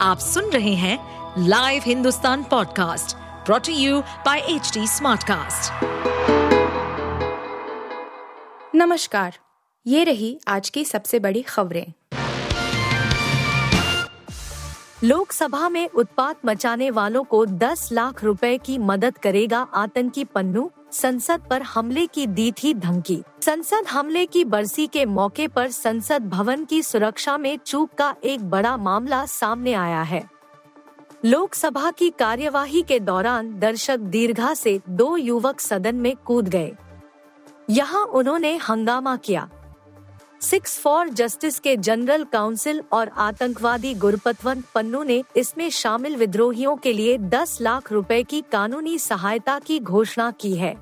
आप सुन रहे हैं live Hindustan podcast brought to you by H Smartcast. नमस्कार, ये रही आज की सबसे बड़ी खबरें लोकसभा में उत्पात मचाने वालों को 10 लाख रुपए की मदद करेगा आतंकी पन्नू। संसद पर हमले की दी थी धमकी। संसद हमले की बरसी के मौके पर संसद भवन की सुरक्षा में चूक का एक बड़ा मामला सामने आया है। लोकसभा की कार्यवाही के दौरान दर्शक दीर्घा से दो युवक सदन में कूद गए। यहाँ उन्होंने हंगामा किया। सिक्स फॉर जस्टिस के जनरल काउंसिल और आतंकवादी गुरपतवंत पन्नू ने इसमें शामिल विद्रोहियों के लिए 10 लाख रुपए की कानूनी सहायता की घोषणा की है।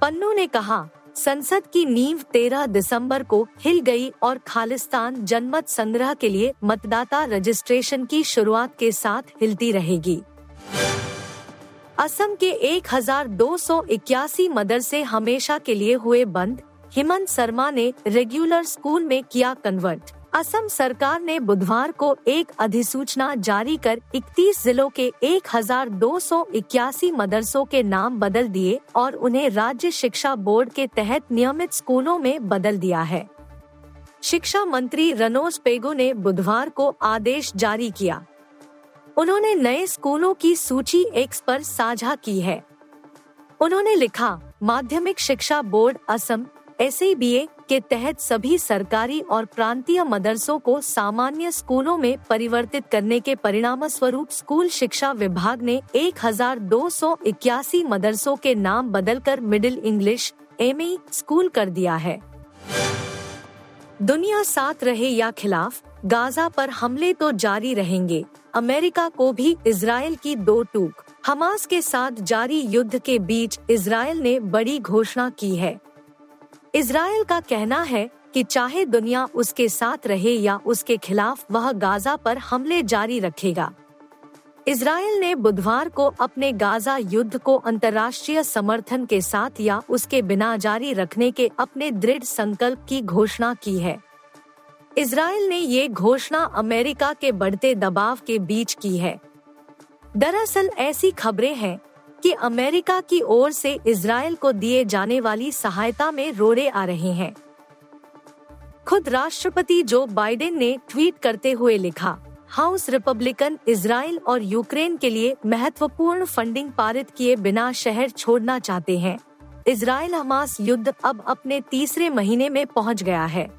पन्नू ने कहा, संसद की नींव 13 दिसंबर को हिल गई और खालिस्तान जनमत संग्रह के लिए मतदाता रजिस्ट्रेशन की शुरुआत के साथ हिलती रहेगी। असम के इक्यासी मदरसे हमेशा के लिए हुए बंद हेमंत शर्मा ने रेगुलर स्कूल में किया कन्वर्ट। असम सरकार ने बुधवार को एक अधिसूचना जारी कर 31 जिलों के एक हज़ार दो सौ इक्यासी मदरसों के नाम बदल दिए और उन्हें राज्य शिक्षा बोर्ड के तहत नियमित स्कूलों में बदल दिया है। शिक्षा मंत्री रनोज पेगो ने बुधवार को आदेश जारी किया। उन्होंने नए स्कूलों की सूची एक्स पर साझा की है। उन्होंने लिखा, माध्यमिक शिक्षा बोर्ड असम एस के तहत सभी सरकारी और प्रांतीय मदरसों को सामान्य स्कूलों में परिवर्तित करने के परिणाम स्वरूप स्कूल शिक्षा विभाग ने एक हज़ार दो सौ इक्यासी मदरसों के नाम बदलकर मिडिल इंग्लिश, एमई, स्कूल कर दिया है। दुनिया साथ रहे या खिलाफ, गाजा पर हमले तो जारी रहेंगे। अमेरिका को भी इसराइल की दो टूक। हमास के साथ जारी युद्ध के बीच इसराइल ने बड़ी घोषणा की है। इसराइल का कहना है कि चाहे दुनिया उसके साथ रहे या उसके खिलाफ वह गाजा पर हमले जारी रखेगा। इसराइल ने बुधवार को अपने गाजा युद्ध को अंतर्राष्ट्रीय समर्थन के साथ या उसके बिना जारी रखने के अपने दृढ़ संकल्प की घोषणा की है। इसराइल ने ये घोषणा अमेरिका के बढ़ते दबाव के बीच की है। दरअसल ऐसी खबरें हैं कि अमेरिका की ओर से इसराइल को दिए जाने वाली सहायता में रोड़े आ रहे हैं। खुद राष्ट्रपति जो बाइडेन ने ट्वीट करते हुए लिखा, हाउस रिपब्लिकन इसराइल और यूक्रेन के लिए महत्वपूर्ण फंडिंग पारित किए बिना शहर छोड़ना चाहते हैं। इसराइल हमास युद्ध अब अपने तीसरे महीने में पहुँच गया है।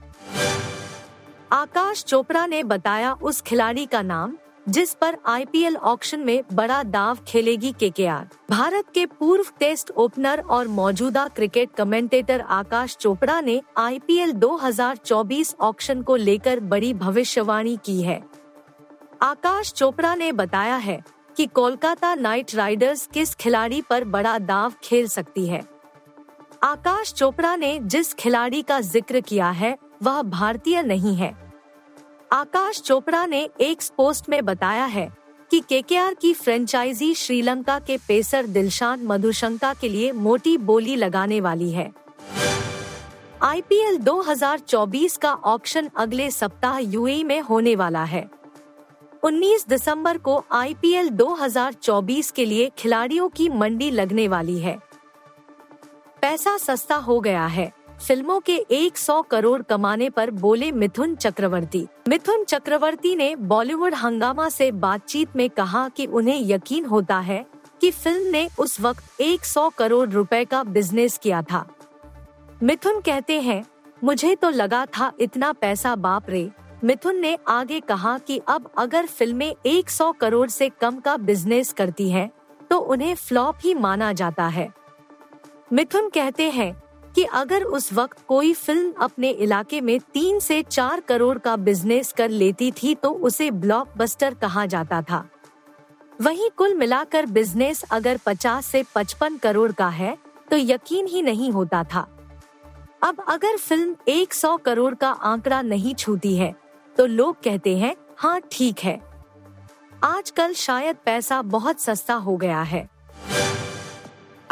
आकाश चोपड़ा ने बताया उस खिलाड़ी का नाम। जिस पर आईपीएल ऑक्शन में बड़ा दाव खेलेगी केकेआर। भारत के पूर्व टेस्ट ओपनर और मौजूदा क्रिकेट कमेंटेटर आकाश चोपड़ा ने आईपीएल 2024 ऑक्शन को लेकर बड़ी भविष्यवाणी की है। आकाश चोपड़ा ने बताया है कि कोलकाता नाइट राइडर्स किस खिलाड़ी पर बड़ा दाव खेल सकती है। आकाश चोपड़ा ने जिस खिलाड़ी का ज़िक्र किया है, वह भारतीय नहीं है। आकाश चोपड़ा ने एक पोस्ट में बताया है कि केकेआर की फ्रेंचाइजी श्रीलंका के पेसर दिलशान मधुशंका के लिए मोटी बोली लगाने वाली है। आईपीएल 2024 का ऑक्शन अगले सप्ताह यूएई में होने वाला है। 19 दिसंबर को आईपीएल 2024 के लिए खिलाड़ियों की मंडी लगने वाली है। पैसा सस्ता हो गया है। फ़िल्मों के 100 करोड़ कमाने पर बोले मिथुन चक्रवर्ती। मिथुन चक्रवर्ती ने बॉलीवुड हंगामा से बातचीत में कहा कि उन्हें यकीन होता है कि फ़िल्म ने उस वक्त 100 करोड़ रुपए का बिज़नेस किया था। मिथुन कहते हैं मुझे तो लगा था इतना पैसा बाप रे। मिथुन ने आगे कहा कि अब अगर फ़िल्में 100 करोड़ से कम का बिज़नेस करती हैं, तो उन्हें फ्लॉप ही माना जाता है। मिथुन कहते हैं कि अगर उस वक्त कोई फ़िल्म अपने इलाके में तीन से चार करोड़ का बिज़नेस कर लेती थी तो उसे ब्लॉकबस्टर कहा जाता था। वहीं कुल मिलाकर बिज़नेस अगर 50 से 55 करोड़ का है तो यकीन ही नहीं होता था। अब अगर फ़िल्म 100 करोड़ का आंकड़ा नहीं छूती है तो लोग कहते हैं हाँ ठीक है। आजकल शायद पैसा बहुत सस्ता हो गया है।